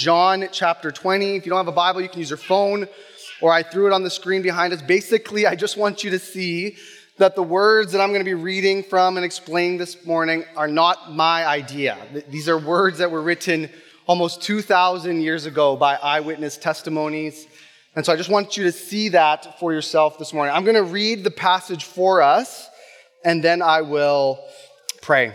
John chapter 20. If you don't have a Bible, you can use your phone, or I threw it on the screen behind us. Basically, I just want you to see that the words that I'm going to be reading from and explaining this morning are not my idea. These are words that were written almost 2,000 years ago by eyewitness testimonies. And so I just want you to see that for yourself this morning. I'm going to read the passage for us, and then I will pray.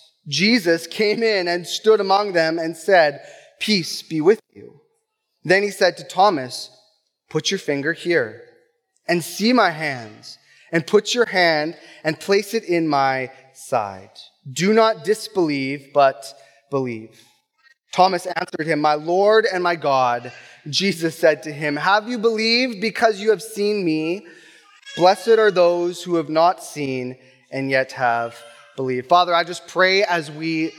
Jesus came in and stood among them and said, Peace be with you. Then he said to Thomas, Put your finger here and see my hands, and put your hand and place it in my side. Do not disbelieve, but believe. Thomas answered him, My Lord and my God. Jesus said to him, Have you believed because you have seen me? Blessed are those who have not seen and yet have believed. Father, I just pray as we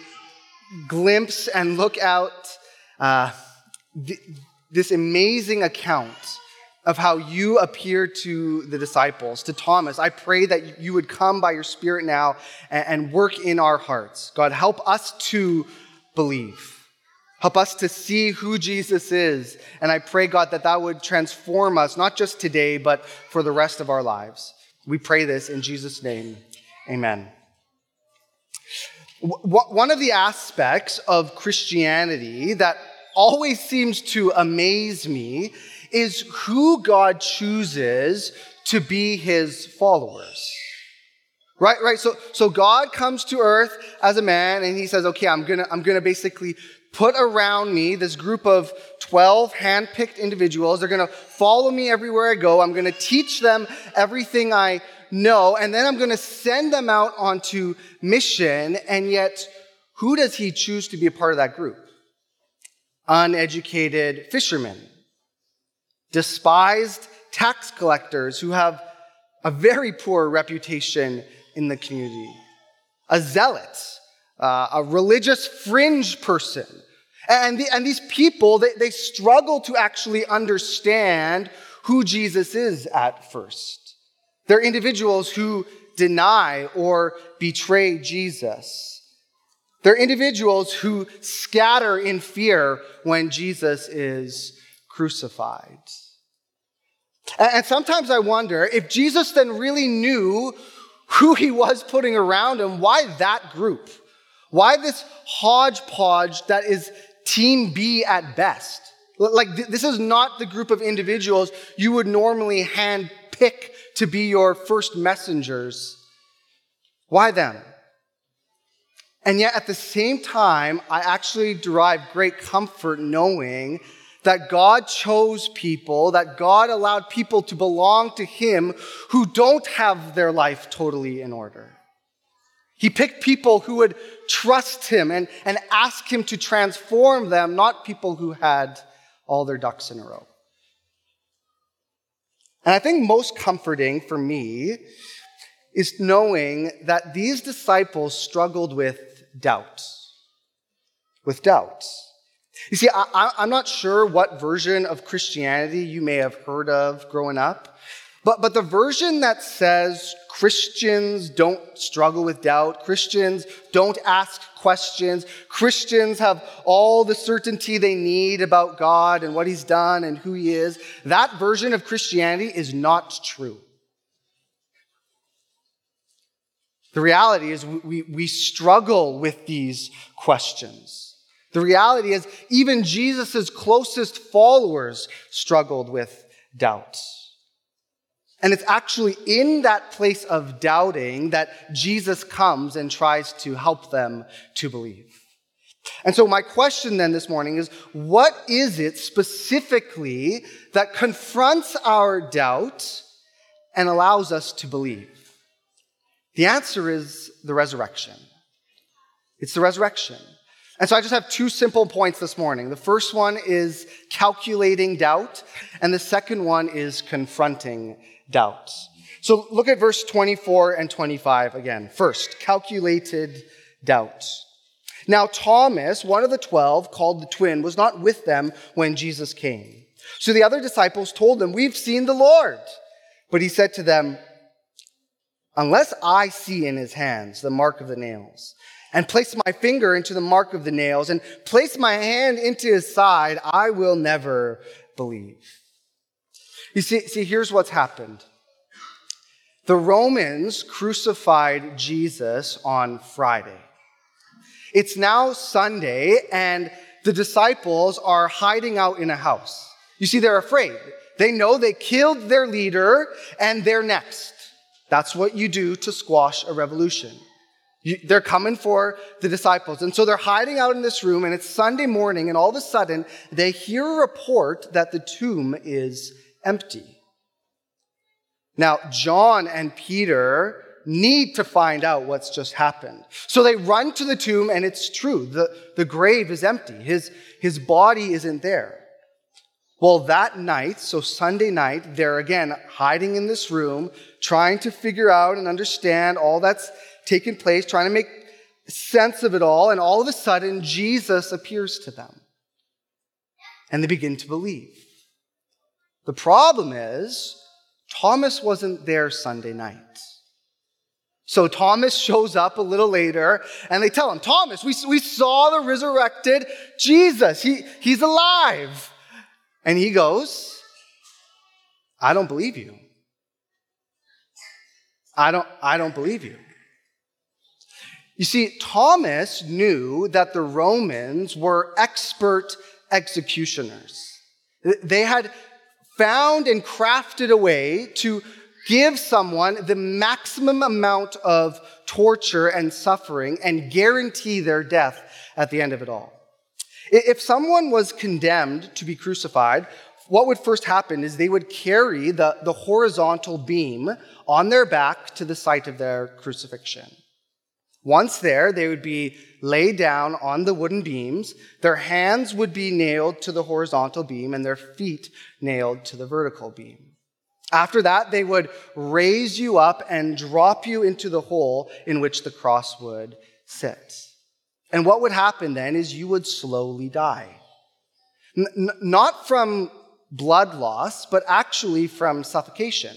glimpse and look out uh, th- this amazing account of how you appear to the disciples, to Thomas. I pray that you would come by your Spirit now and work in our hearts. God, help us to believe. Help us to see who Jesus is. And I pray, God, that that would transform us, not just today, but for the rest of our lives. We pray this in Jesus' name. Amen. One of the aspects of Christianity that always seems to amaze me is who God chooses to be his followers. Right, right. So, so God comes to earth as a man and he says, okay, I'm gonna, I'm gonna basically put around me this group of 12 handpicked individuals. They're gonna follow me everywhere I go. I'm gonna teach them everything I know, and then I'm gonna send them out onto mission. And yet, who does he choose to be a part of that group? Uneducated fishermen despised tax collectors who have a very poor reputation in the community, a zealot, uh, a religious fringe person. And, the, and these people, they, they struggle to actually understand who Jesus is at first. They're individuals who deny or betray Jesus. They're individuals who scatter in fear when Jesus is crucified. And sometimes I wonder if Jesus then really knew who he was putting around him, why that group? Why this hodgepodge that is team B at best? Like, this is not the group of individuals you would normally hand pick to be your first messengers. Why them? And yet, at the same time, I actually derive great comfort knowing that God chose people, that God allowed people to belong to Him who don't have their life totally in order. He picked people who would trust Him and, and ask Him to transform them, not people who had all their ducks in a row. And I think most comforting for me is knowing that these disciples struggled with doubt. With doubts. You see, I, am not sure what version of Christianity you may have heard of growing up, but, but the version that says Christians don't struggle with doubt, Christians don't ask questions, Christians have all the certainty they need about God and what He's done and who He is, that version of Christianity is not true. The reality is we, we struggle with these questions. The reality is, even Jesus' closest followers struggled with doubts. And it's actually in that place of doubting that Jesus comes and tries to help them to believe. And so, my question then this morning is what is it specifically that confronts our doubt and allows us to believe? The answer is the resurrection. It's the resurrection. And so I just have two simple points this morning. The first one is calculating doubt, and the second one is confronting doubt. So look at verse 24 and 25 again. First, calculated doubts. Now, Thomas, one of the twelve, called the twin, was not with them when Jesus came. So the other disciples told him, We've seen the Lord. But he said to them, Unless I see in his hands the mark of the nails, and place my finger into the mark of the nails, and place my hand into his side, I will never believe. You see, see here's what's happened. The Romans crucified Jesus on Friday. It's now Sunday, and the disciples are hiding out in a house. You see, they're afraid. They know they killed their leader, and they're next. That's what you do to squash a revolution. You, they're coming for the disciples. And so they're hiding out in this room, and it's Sunday morning, and all of a sudden, they hear a report that the tomb is empty. Now, John and Peter need to find out what's just happened. So they run to the tomb, and it's true. The, the grave is empty, his, his body isn't there. Well, that night, so Sunday night, they're again hiding in this room, trying to figure out and understand all that's taken place, trying to make sense of it all, and all of a sudden, Jesus appears to them. And they begin to believe. The problem is, Thomas wasn't there Sunday night. So Thomas shows up a little later and they tell him, Thomas, we, we saw the resurrected Jesus. He, he's alive. And he goes, I don't believe you. I don't, I don't believe you. You see, Thomas knew that the Romans were expert executioners. They had found and crafted a way to give someone the maximum amount of torture and suffering and guarantee their death at the end of it all. If someone was condemned to be crucified, what would first happen is they would carry the, the horizontal beam on their back to the site of their crucifixion. Once there, they would be laid down on the wooden beams. Their hands would be nailed to the horizontal beam and their feet nailed to the vertical beam. After that, they would raise you up and drop you into the hole in which the cross would sit. And what would happen then is you would slowly die. N- not from blood loss, but actually from suffocation.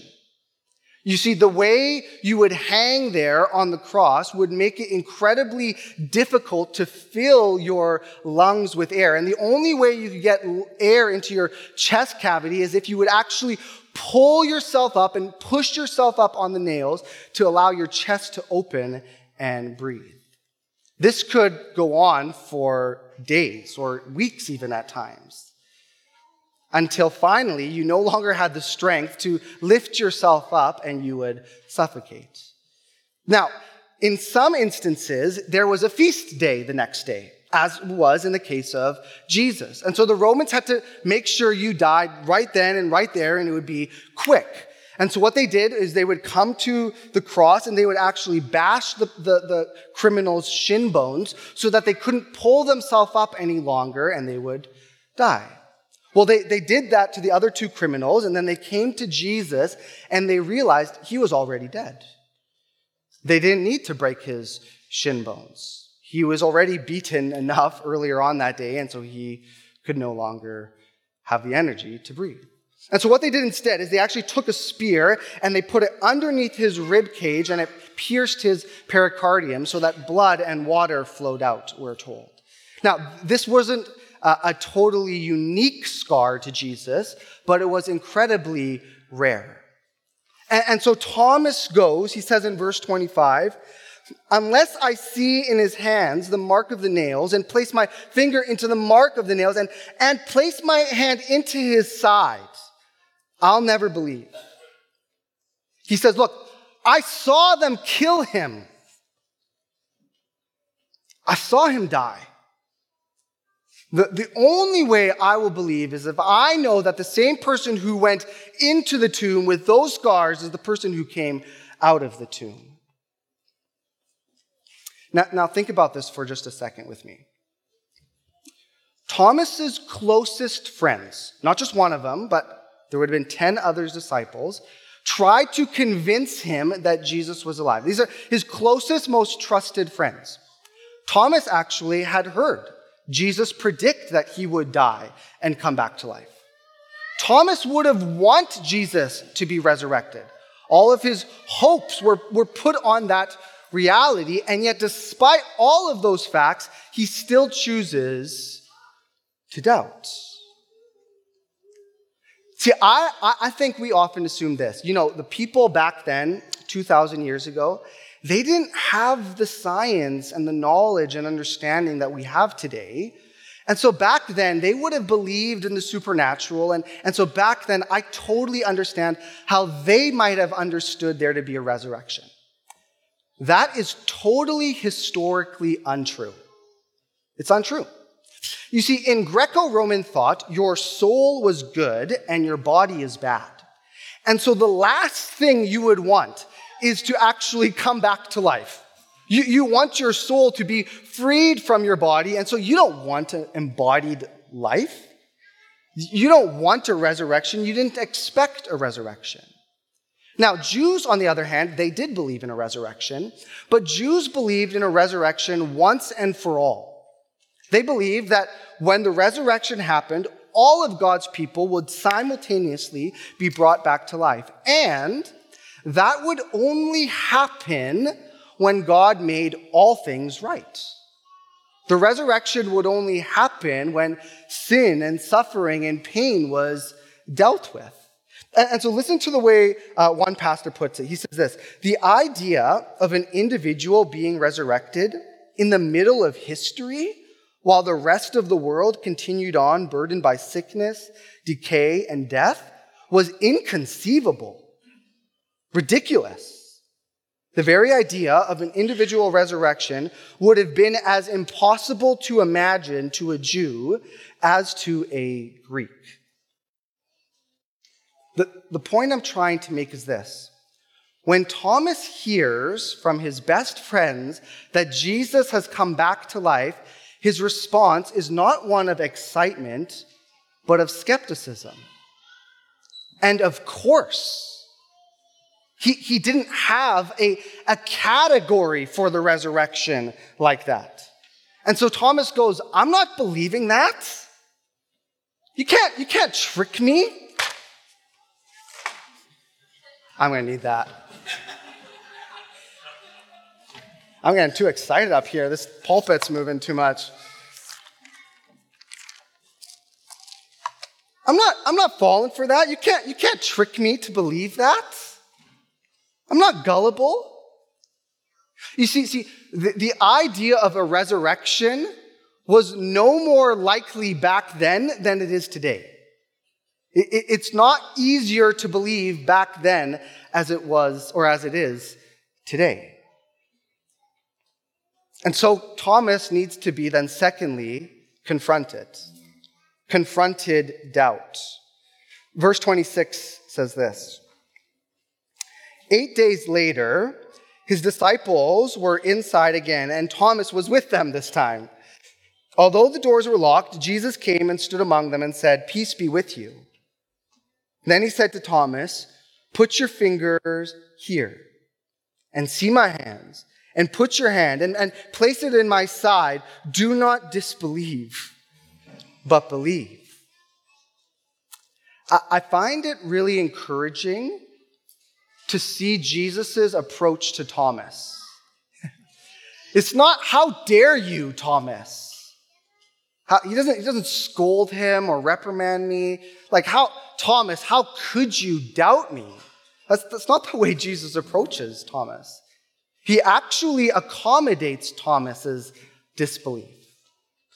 You see, the way you would hang there on the cross would make it incredibly difficult to fill your lungs with air. And the only way you could get air into your chest cavity is if you would actually pull yourself up and push yourself up on the nails to allow your chest to open and breathe. This could go on for days or weeks, even at times until finally you no longer had the strength to lift yourself up and you would suffocate. Now, in some instances, there was a feast day the next day, as was in the case of Jesus. And so the Romans had to make sure you died right then and right there, and it would be quick. And so what they did is they would come to the cross and they would actually bash the, the, the criminal's shin bones so that they couldn't pull themselves up any longer and they would die. Well, they, they did that to the other two criminals, and then they came to Jesus and they realized he was already dead. They didn't need to break his shin bones. He was already beaten enough earlier on that day, and so he could no longer have the energy to breathe. And so what they did instead is they actually took a spear and they put it underneath his rib cage and it pierced his pericardium so that blood and water flowed out, we're told. Now, this wasn't a, totally unique scar to Jesus, but it was incredibly rare. And, and so Thomas goes, he says in verse 25, Unless I see in his hands the mark of the nails, and place my finger into the mark of the nails, and, and place my hand into his side, I'll never believe. He says, Look, I saw them kill him. I saw him die. The, the only way I will believe is if I know that the same person who went into the tomb with those scars is the person who came out of the tomb. Now, now think about this for just a second with me. Thomas's closest friends, not just one of them, but there would have been 10 other disciples, tried to convince him that Jesus was alive. These are his closest, most trusted friends. Thomas actually had heard Jesus predict that he would die and come back to life. Thomas would have wanted Jesus to be resurrected. All of his hopes were, were put on that reality, and yet, despite all of those facts, he still chooses to doubt. See, I, I think we often assume this. You know, the people back then, 2,000 years ago, they didn't have the science and the knowledge and understanding that we have today. And so back then, they would have believed in the supernatural. And, and so back then, I totally understand how they might have understood there to be a resurrection. That is totally historically untrue. It's untrue. You see, in Greco Roman thought, your soul was good and your body is bad. And so the last thing you would want is to actually come back to life. You, you want your soul to be freed from your body, and so you don't want an embodied life. You don't want a resurrection. You didn't expect a resurrection. Now, Jews, on the other hand, they did believe in a resurrection, but Jews believed in a resurrection once and for all. They believed that when the resurrection happened, all of God's people would simultaneously be brought back to life. And that would only happen when God made all things right. The resurrection would only happen when sin and suffering and pain was dealt with. And, so listen to the way uh, one pastor puts it. He says this The idea of an individual being resurrected in the middle of history while the rest of the world continued on burdened by sickness, decay, and death was inconceivable, ridiculous. The very idea of an individual resurrection would have been as impossible to imagine to a Jew as to a Greek. The, the point I'm trying to make is this. When Thomas hears from his best friends that Jesus has come back to life, his response is not one of excitement, but of skepticism. And of course, he, he didn't have a, a category for the resurrection like that. And so Thomas goes, I'm not believing that. You can't, you can't trick me. I'm going to need that. I'm getting too excited up here. This pulpit's moving too much. I'm not, I'm not falling for that. You can't, you can't trick me to believe that. I'm not gullible. You see, see the, the idea of a resurrection was no more likely back then than it is today. It, it, it's not easier to believe back then as it was or as it is today. And so Thomas needs to be then, secondly, confronted. Confronted doubt. Verse 26 says this Eight days later, his disciples were inside again, and Thomas was with them this time. Although the doors were locked, Jesus came and stood among them and said, Peace be with you. Then he said to Thomas, Put your fingers here and see my hands, and put your hand and, and place it in my side. Do not disbelieve, but believe. I, I find it really encouraging to see Jesus' approach to Thomas. it's not, how dare you, Thomas? How, he, doesn't, he doesn't scold him or reprimand me. Like, how, Thomas, how could you doubt me? That's, that's not the way Jesus approaches Thomas. He actually accommodates Thomas's disbelief.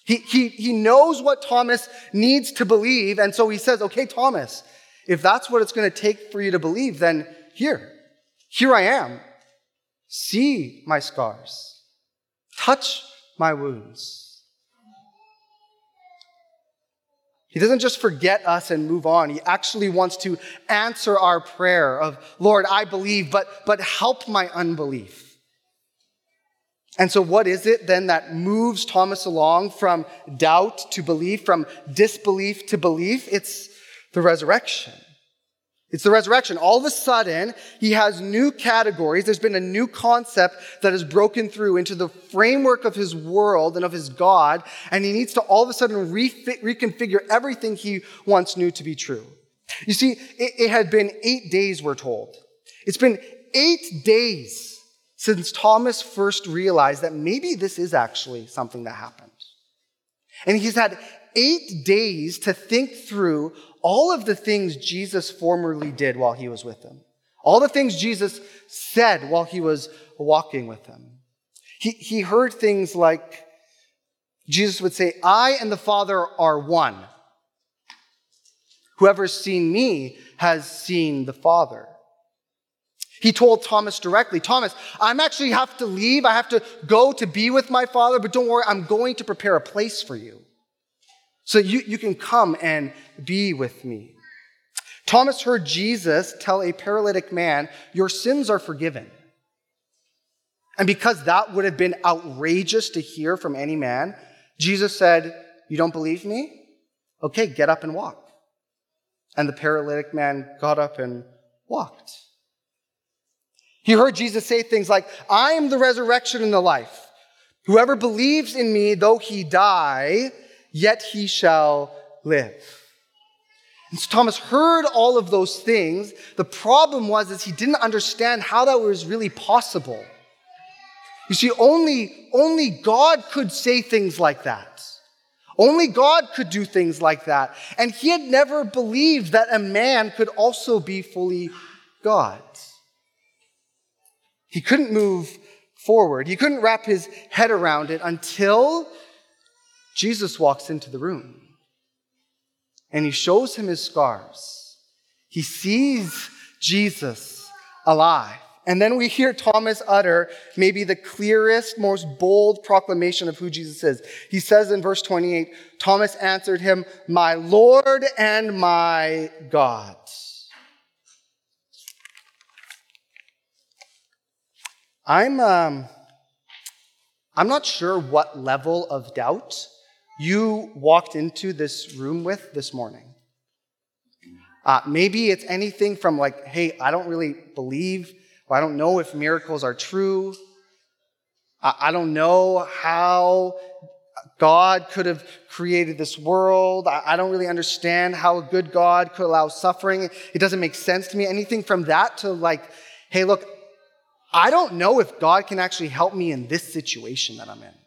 He, he, he knows what Thomas needs to believe, and so he says, Okay, Thomas, if that's what it's going to take for you to believe, then here, here I am. See my scars. Touch my wounds. He doesn't just forget us and move on. He actually wants to answer our prayer of, Lord, I believe, but, but help my unbelief. And so, what is it then that moves Thomas along from doubt to belief, from disbelief to belief? It's the resurrection. It's the resurrection. All of a sudden, he has new categories. There's been a new concept that has broken through into the framework of his world and of his God, and he needs to all of a sudden refit, reconfigure everything he once knew to be true. You see, it, it had been eight days, we're told. It's been eight days since Thomas first realized that maybe this is actually something that happened. And he's had eight days to think through all of the things Jesus formerly did while he was with them, all the things Jesus said while he was walking with them. He, he heard things like Jesus would say, I and the Father are one. Whoever's seen me has seen the Father. He told Thomas directly, Thomas, I'm actually have to leave. I have to go to be with my Father, but don't worry, I'm going to prepare a place for you. So you, you can come and be with me. Thomas heard Jesus tell a paralytic man, Your sins are forgiven. And because that would have been outrageous to hear from any man, Jesus said, You don't believe me? Okay, get up and walk. And the paralytic man got up and walked. He heard Jesus say things like, I am the resurrection and the life. Whoever believes in me, though he die, yet he shall live. And so Thomas heard all of those things. The problem was is he didn't understand how that was really possible. You see, only, only God could say things like that. Only God could do things like that. And he had never believed that a man could also be fully God. He couldn't move forward. He couldn't wrap his head around it until Jesus walks into the room and he shows him his scars. He sees Jesus alive. And then we hear Thomas utter maybe the clearest, most bold proclamation of who Jesus is. He says in verse 28 Thomas answered him, My Lord and my God. I'm, um, I'm not sure what level of doubt you walked into this room with this morning. Uh, maybe it's anything from like, hey, I don't really believe, or I don't know if miracles are true. I, I don't know how God could have created this world. I, I don't really understand how a good God could allow suffering. It doesn't make sense to me. Anything from that to like, hey, look, I don't know if God can actually help me in this situation that I'm in.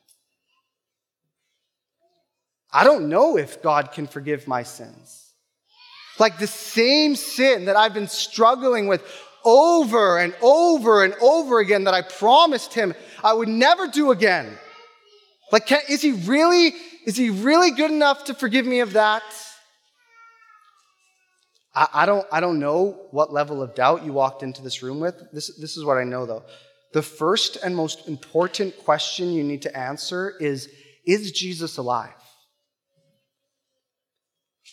I don't know if God can forgive my sins. Like the same sin that I've been struggling with over and over and over again that I promised him I would never do again. Like, can, is he really, is he really good enough to forgive me of that? I, I, don't, I don't know what level of doubt you walked into this room with. This, this is what I know though. The first and most important question you need to answer is Is Jesus alive?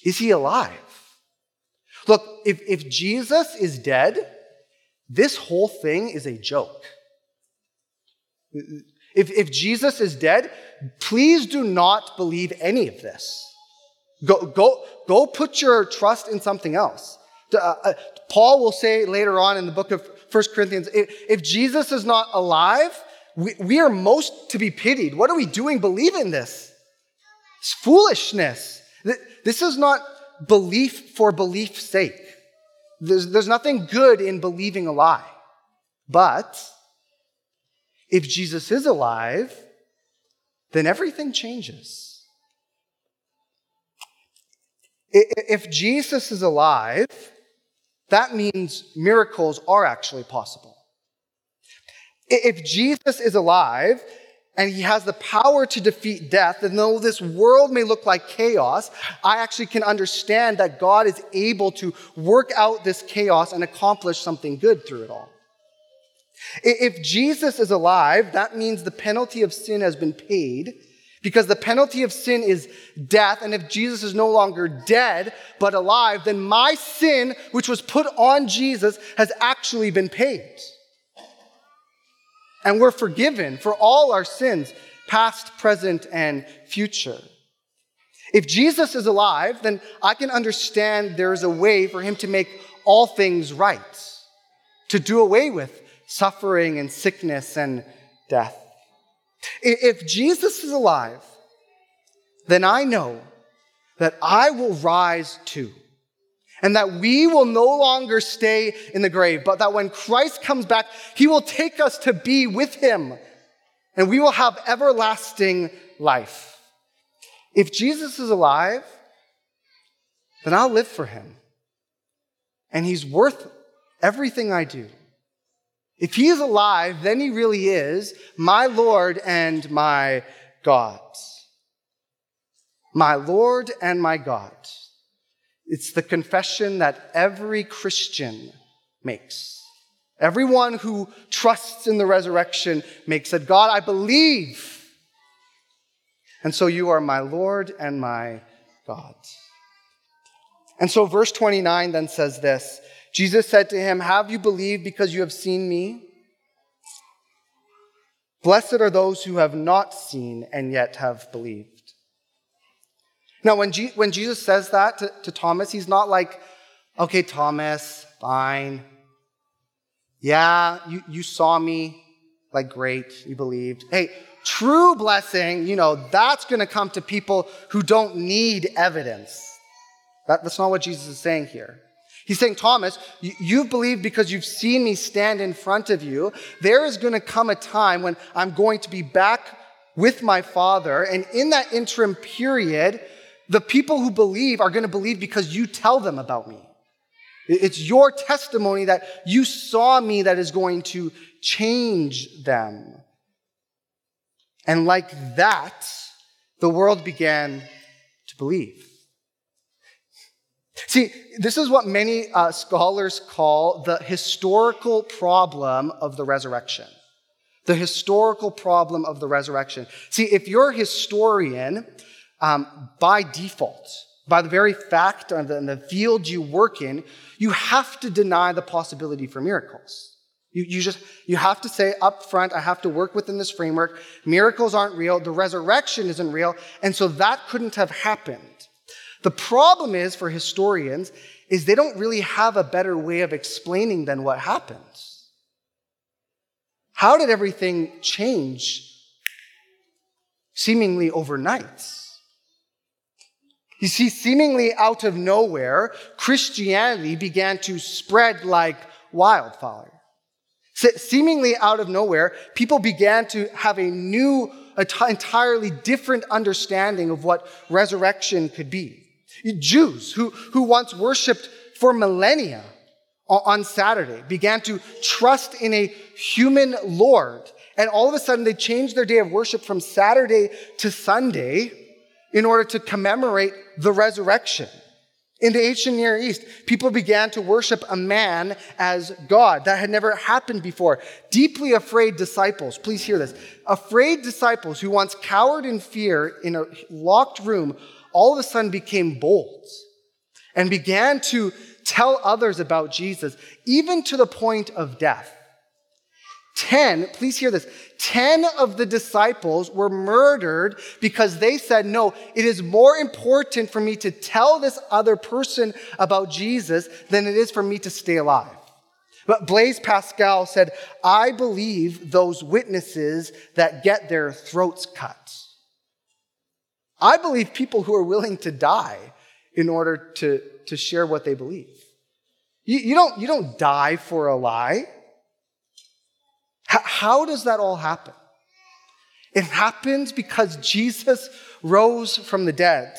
Is he alive? Look, if, if Jesus is dead, this whole thing is a joke. If, if Jesus is dead, please do not believe any of this. Go, go, go put your trust in something else. Uh, uh, Paul will say later on in the book of 1 Corinthians if, if Jesus is not alive, we, we are most to be pitied. What are we doing believing this? It's foolishness. This is not belief for belief's sake. There's, there's nothing good in believing a lie. But if Jesus is alive, then everything changes. If Jesus is alive, that means miracles are actually possible. If Jesus is alive, and he has the power to defeat death. And though this world may look like chaos, I actually can understand that God is able to work out this chaos and accomplish something good through it all. If Jesus is alive, that means the penalty of sin has been paid because the penalty of sin is death. And if Jesus is no longer dead, but alive, then my sin, which was put on Jesus, has actually been paid. And we're forgiven for all our sins, past, present, and future. If Jesus is alive, then I can understand there's a way for him to make all things right, to do away with suffering and sickness and death. If Jesus is alive, then I know that I will rise too. And that we will no longer stay in the grave, but that when Christ comes back, he will take us to be with him and we will have everlasting life. If Jesus is alive, then I'll live for him. And he's worth everything I do. If he is alive, then he really is my Lord and my God. My Lord and my God. It's the confession that every Christian makes. Everyone who trusts in the resurrection makes it. God, I believe and so you are my Lord and my God. And so verse 29 then says this Jesus said to him, Have you believed because you have seen me? Blessed are those who have not seen and yet have believed. Now, when, when Jesus says that to, to Thomas, he's not like, okay, Thomas, fine. Yeah, you, you saw me. Like, great, you believed. Hey, True blessing, you know, that's going to come to people who don't need evidence. That, that's not what Jesus is saying here. He's saying, Thomas, you, you believe because you've seen me stand in front of you. There is going to come a time when I'm going to be back with my Father. And in that interim period, the people who believe are going to believe because you tell them about me. It's your testimony that you saw me that is going to change them. And like that, the world began to believe. See, this is what many uh, scholars call the historical problem of the resurrection. The historical problem of the resurrection. See, if you're a historian, um, by default, by the very fact of the, the field you work in, you have to deny the possibility for miracles. You, you just, you have to say up front, I have to work within this framework. Miracles aren't real. The resurrection isn't real. And so that couldn't have happened. The problem is for historians is they don't really have a better way of explaining than what happens. How did everything change seemingly overnight? You see, seemingly out of nowhere, Christianity began to spread like wildfire seemingly out of nowhere, people began to have a new, a t- entirely different understanding of what resurrection could be. Jews who, who once worshiped for millennia on Saturday began to trust in a human Lord. And all of a sudden, they changed their day of worship from Saturday to Sunday in order to commemorate the resurrection. In the ancient Near East, people began to worship a man as God. That had never happened before. Deeply afraid disciples, please hear this. Afraid disciples who once cowered in fear in a locked room, all of a sudden became bold and began to tell others about Jesus, even to the point of death. 10, please hear this 10 of the disciples were murdered because they said, No, it is more important for me to tell this other person about Jesus than it is for me to stay alive. But Blaise Pascal said, I believe those witnesses that get their throats cut. I believe people who are willing to die in order to, to share what they believe. You, you, don't, you don't die for a lie. How does that all happen? It happens because Jesus rose from the dead,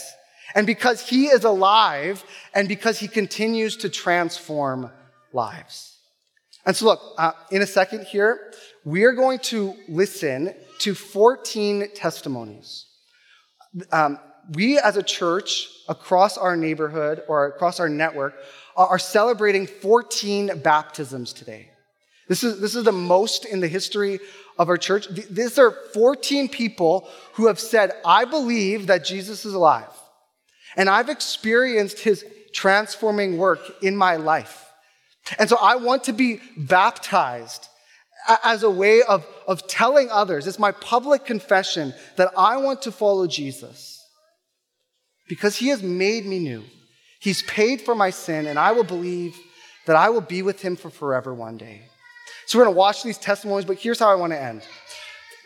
and because he is alive, and because he continues to transform lives. And so, look, uh, in a second here, we are going to listen to 14 testimonies. Um, we as a church across our neighborhood or across our network are celebrating 14 baptisms today. This is, this is the most in the history of our church. These are 14 people who have said, I believe that Jesus is alive. And I've experienced his transforming work in my life. And so I want to be baptized as a way of, of telling others. It's my public confession that I want to follow Jesus because he has made me new. He's paid for my sin, and I will believe that I will be with him for forever one day. So we're going to watch these testimonies, but here's how I want to end.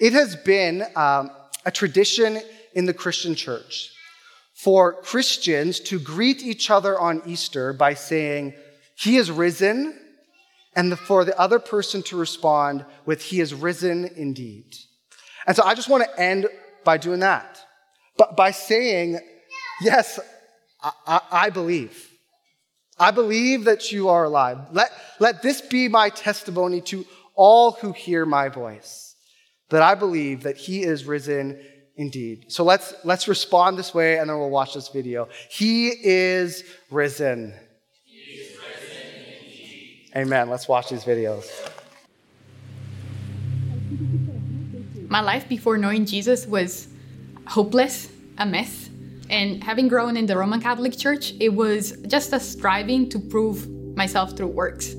It has been um, a tradition in the Christian church for Christians to greet each other on Easter by saying, He is risen, and for the other person to respond with, He is risen indeed. And so I just want to end by doing that. But by saying, Yes, I, I believe. I believe that you are alive. Let, let this be my testimony to all who hear my voice, that I believe that He is risen indeed. So let's, let's respond this way and then we'll watch this video. He is risen. He is risen Amen. Let's watch these videos. My life before knowing Jesus was hopeless, a mess. And having grown in the Roman Catholic Church, it was just a striving to prove myself through works.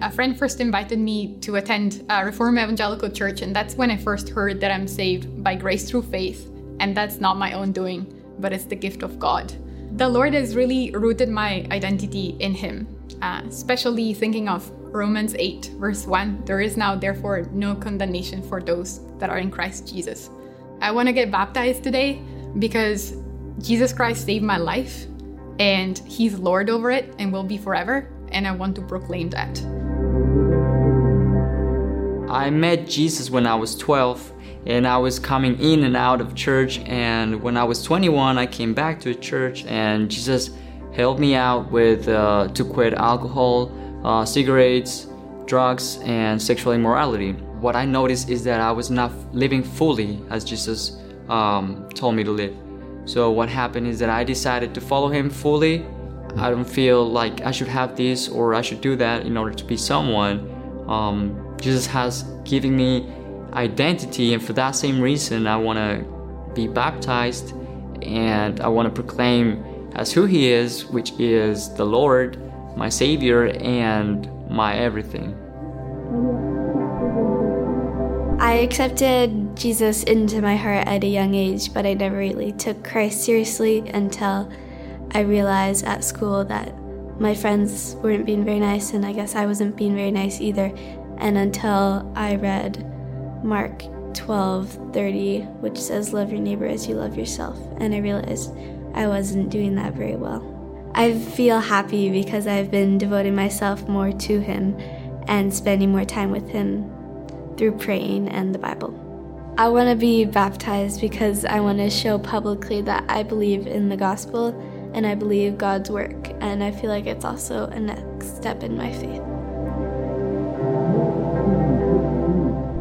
A friend first invited me to attend a Reformed Evangelical Church, and that's when I first heard that I'm saved by grace through faith, and that's not my own doing, but it's the gift of God. The Lord has really rooted my identity in Him, uh, especially thinking of Romans 8, verse 1 There is now, therefore, no condemnation for those that are in Christ Jesus. I want to get baptized today because Jesus Christ saved my life, and He's Lord over it and will be forever, and I want to proclaim that. I met Jesus when I was 12 and I was coming in and out of church and when I was 21 I came back to church and Jesus helped me out with uh, to quit alcohol, uh, cigarettes, drugs and sexual immorality. What I noticed is that I was not living fully as Jesus um, told me to live. So what happened is that I decided to follow him fully. I don't feel like I should have this or I should do that in order to be someone. Um, Jesus has given me identity, and for that same reason, I want to be baptized and I want to proclaim as who He is, which is the Lord, my Savior, and my everything. I accepted Jesus into my heart at a young age, but I never really took Christ seriously until I realized at school that my friends weren't being very nice, and I guess I wasn't being very nice either and until I read Mark 12:30, which says love your neighbor as you love yourself, and I realized I wasn't doing that very well. I feel happy because I've been devoting myself more to him and spending more time with him through praying and the Bible. I want to be baptized because I want to show publicly that I believe in the gospel and I believe God's work, and I feel like it's also a next step in my faith.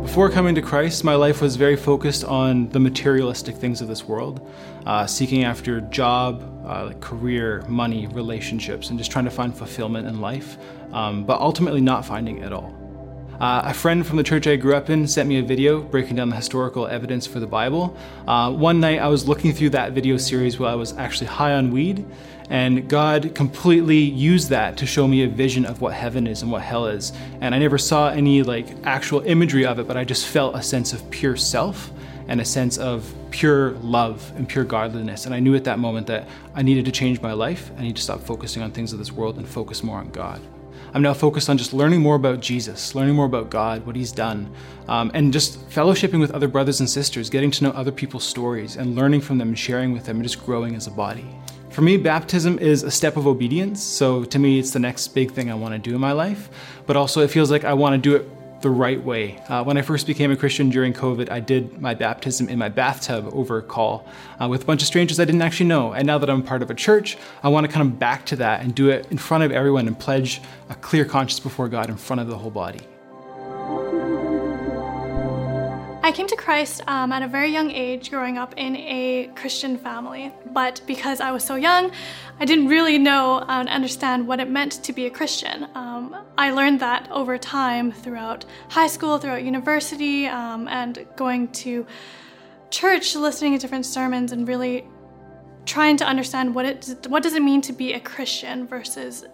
Before coming to Christ, my life was very focused on the materialistic things of this world, uh, seeking after job, uh, like career, money, relationships, and just trying to find fulfillment in life, um, but ultimately not finding it all. Uh, a friend from the church I grew up in sent me a video breaking down the historical evidence for the Bible. Uh, one night I was looking through that video series while I was actually high on weed, and God completely used that to show me a vision of what heaven is and what hell is. And I never saw any like actual imagery of it, but I just felt a sense of pure self and a sense of pure love and pure godliness. And I knew at that moment that I needed to change my life. I need to stop focusing on things of this world and focus more on God. I'm now focused on just learning more about Jesus, learning more about God, what He's done, um, and just fellowshipping with other brothers and sisters, getting to know other people's stories and learning from them and sharing with them and just growing as a body. For me, baptism is a step of obedience. So to me, it's the next big thing I want to do in my life. But also, it feels like I want to do it the right way. Uh, when I first became a Christian during COVID, I did my baptism in my bathtub over a call uh, with a bunch of strangers I didn't actually know. And now that I'm part of a church, I want to come back to that and do it in front of everyone and pledge a clear conscience before God in front of the whole body. I came to Christ um, at a very young age, growing up in a Christian family. But because I was so young, I didn't really know and understand what it meant to be a Christian. Um, I learned that over time throughout high school, throughout university, um, and going to church, listening to different sermons, and really trying to understand what it what does it mean to be a Christian versus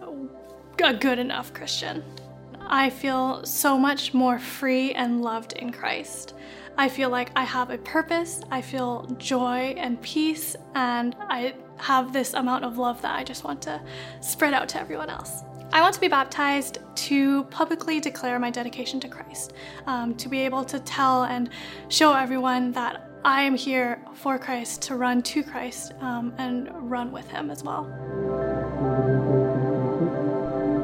a good enough Christian. I feel so much more free and loved in Christ. I feel like I have a purpose, I feel joy and peace, and I have this amount of love that I just want to spread out to everyone else. I want to be baptized to publicly declare my dedication to Christ, um, to be able to tell and show everyone that I am here for Christ, to run to Christ, um, and run with Him as well.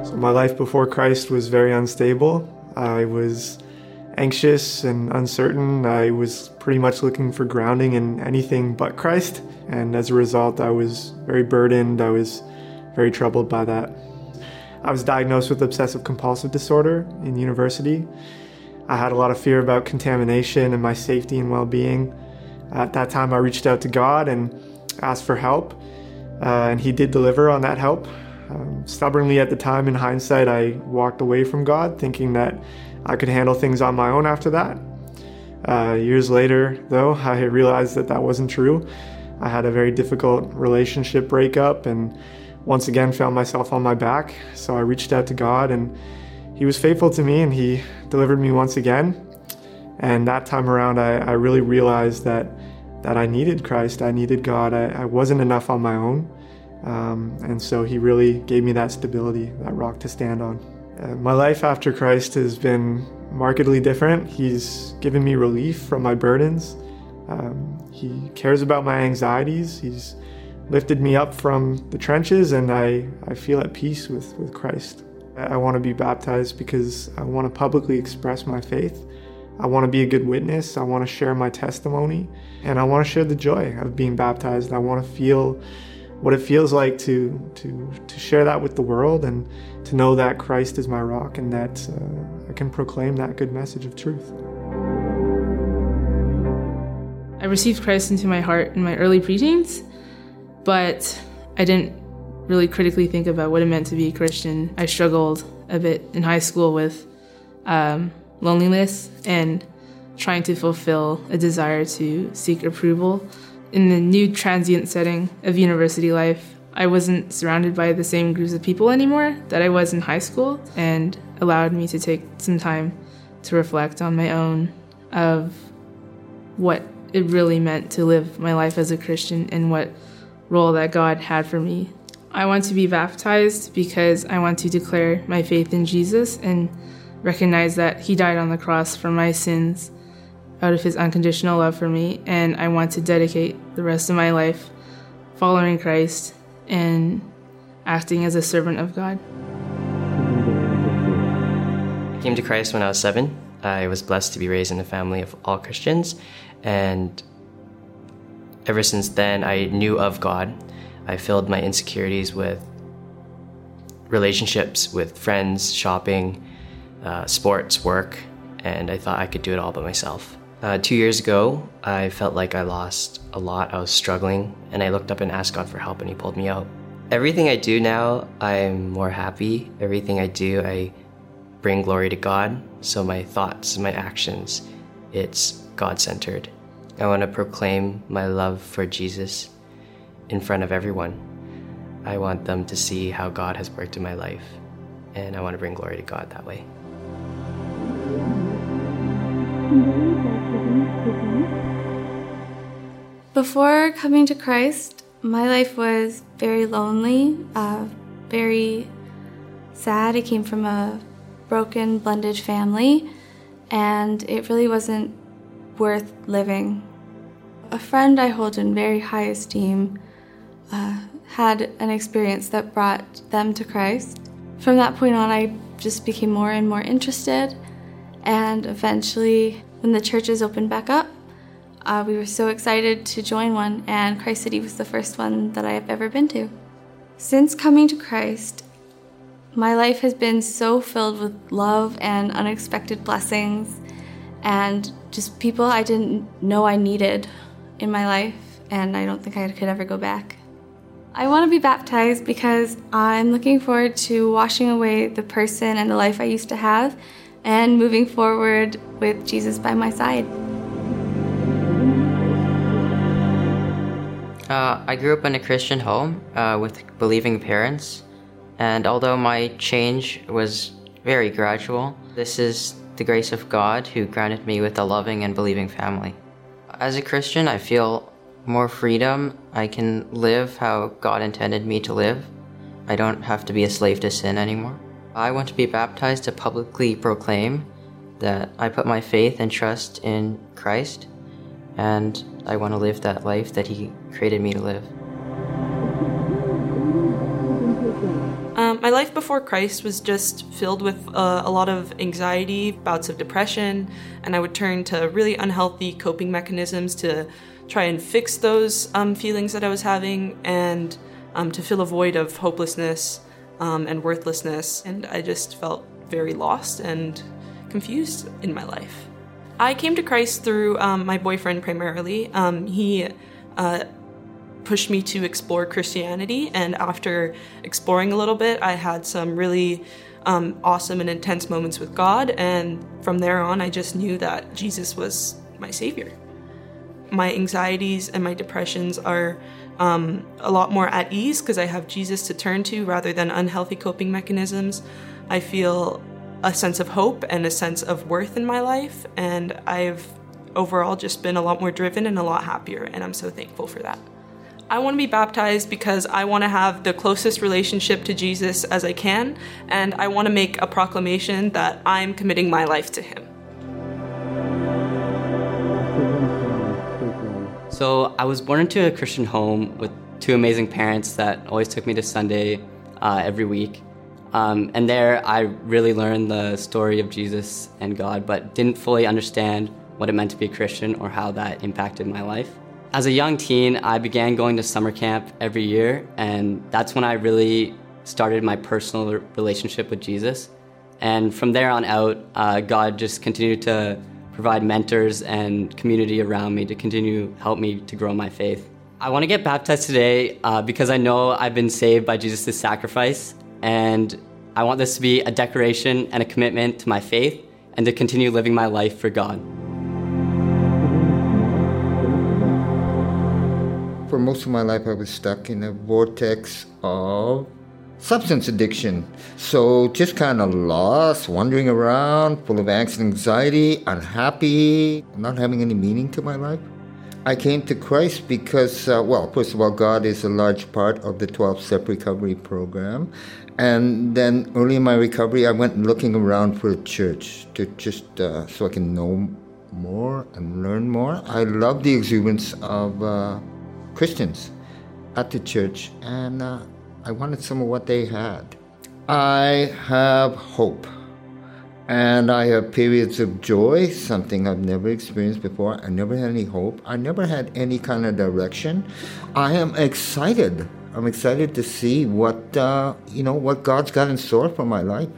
So, my life before Christ was very unstable. I was anxious and uncertain. I was pretty much looking for grounding in anything but Christ. And as a result, I was very burdened. I was very troubled by that. I was diagnosed with obsessive compulsive disorder in university. I had a lot of fear about contamination and my safety and well being. At that time, I reached out to God and asked for help, uh, and He did deliver on that help. Um, stubbornly at the time, in hindsight, I walked away from God, thinking that I could handle things on my own after that. Uh, years later, though, I realized that that wasn't true. I had a very difficult relationship breakup and once again found myself on my back. So I reached out to God and He was faithful to me and He delivered me once again. And that time around, I, I really realized that, that I needed Christ. I needed God. I, I wasn't enough on my own. Um, and so He really gave me that stability, that rock to stand on. Uh, my life after Christ has been markedly different. He's given me relief from my burdens. Um, he cares about my anxieties. He's lifted me up from the trenches, and I, I feel at peace with, with Christ. I want to be baptized because I want to publicly express my faith. I want to be a good witness. I want to share my testimony, and I want to share the joy of being baptized. I want to feel what it feels like to to to share that with the world and to know that Christ is my rock and that uh, I can proclaim that good message of truth. I received Christ into my heart in my early preteens, but I didn't really critically think about what it meant to be a Christian. I struggled a bit in high school with um, loneliness and trying to fulfill a desire to seek approval in the new transient setting of university life, I wasn't surrounded by the same groups of people anymore that I was in high school and allowed me to take some time to reflect on my own of what it really meant to live my life as a Christian and what role that God had for me. I want to be baptized because I want to declare my faith in Jesus and recognize that He died on the cross for my sins out of his unconditional love for me, and I want to dedicate the rest of my life following Christ and acting as a servant of God. I came to Christ when I was seven. I was blessed to be raised in a family of all Christians, and ever since then, I knew of God. I filled my insecurities with relationships with friends, shopping, uh, sports, work, and I thought I could do it all by myself. Uh, two years ago, I felt like I lost a lot. I was struggling, and I looked up and asked God for help, and He pulled me out. Everything I do now, I'm more happy. Everything I do, I bring glory to God. So my thoughts, my actions, it's God centered. I want to proclaim my love for Jesus in front of everyone. I want them to see how God has worked in my life, and I want to bring glory to God that way. Before coming to Christ, my life was very lonely, uh, very sad. I came from a broken, blended family, and it really wasn't worth living. A friend I hold in very high esteem uh, had an experience that brought them to Christ. From that point on, I just became more and more interested, and eventually, when the churches opened back up, uh, we were so excited to join one, and Christ City was the first one that I have ever been to. Since coming to Christ, my life has been so filled with love and unexpected blessings, and just people I didn't know I needed in my life, and I don't think I could ever go back. I want to be baptized because I'm looking forward to washing away the person and the life I used to have and moving forward with Jesus by my side. Uh, I grew up in a Christian home uh, with believing parents, and although my change was very gradual. This is the grace of God who granted me with a loving and believing family. As a Christian, I feel more freedom. I can live how God intended me to live. I don't have to be a slave to sin anymore. I want to be baptized to publicly proclaim that I put my faith and trust in Christ, and I want to live that life that He created me to live. Um, my life before Christ was just filled with uh, a lot of anxiety, bouts of depression, and I would turn to really unhealthy coping mechanisms to try and fix those um, feelings that I was having and um, to fill a void of hopelessness um, and worthlessness. And I just felt very lost and confused in my life. I came to Christ through um, my boyfriend primarily. Um, he uh, pushed me to explore Christianity, and after exploring a little bit, I had some really um, awesome and intense moments with God. And from there on, I just knew that Jesus was my savior. My anxieties and my depressions are um, a lot more at ease because I have Jesus to turn to rather than unhealthy coping mechanisms. I feel a sense of hope and a sense of worth in my life, and I've overall just been a lot more driven and a lot happier, and I'm so thankful for that. I want to be baptized because I want to have the closest relationship to Jesus as I can, and I want to make a proclamation that I'm committing my life to Him. So, I was born into a Christian home with two amazing parents that always took me to Sunday uh, every week. Um, and there, I really learned the story of Jesus and God, but didn't fully understand what it meant to be a Christian or how that impacted my life. As a young teen, I began going to summer camp every year, and that's when I really started my personal relationship with Jesus. And from there on out, uh, God just continued to provide mentors and community around me to continue help me to grow my faith. I want to get baptized today uh, because I know I've been saved by Jesus' sacrifice, and I want this to be a declaration and a commitment to my faith and to continue living my life for God. For most of my life, I was stuck in a vortex of substance addiction. So just kind of lost, wandering around, full of angst and anxiety, unhappy, not having any meaning to my life. I came to Christ because, uh, well, first of all, God is a large part of the 12 step recovery program. And then early in my recovery, I went looking around for a church to just uh, so I can know more and learn more. I love the exuberance of uh, Christians at the church, and uh, I wanted some of what they had. I have hope, and I have periods of joy, something I've never experienced before. I never had any hope. I never had any kind of direction. I am excited. I'm excited to see what uh, you know what God's got in store for my life,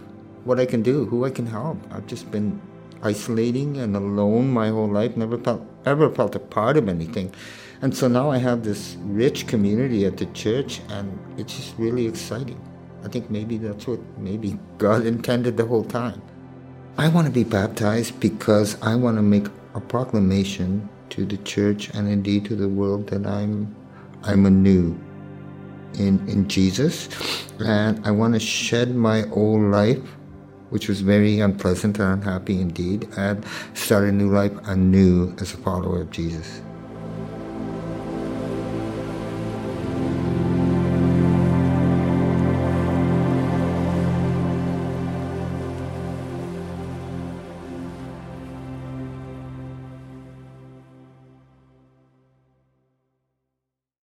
what I can do, who I can help. I've just been isolating and alone my whole life. Never felt ever felt a part of anything. And so now I have this rich community at the church, and it's just really exciting. I think maybe that's what maybe God intended the whole time. I want to be baptized because I want to make a proclamation to the church and indeed to the world that I'm I'm anew in in Jesus, and I want to shed my old life, which was very unpleasant and unhappy indeed, and start a new life anew as a follower of Jesus.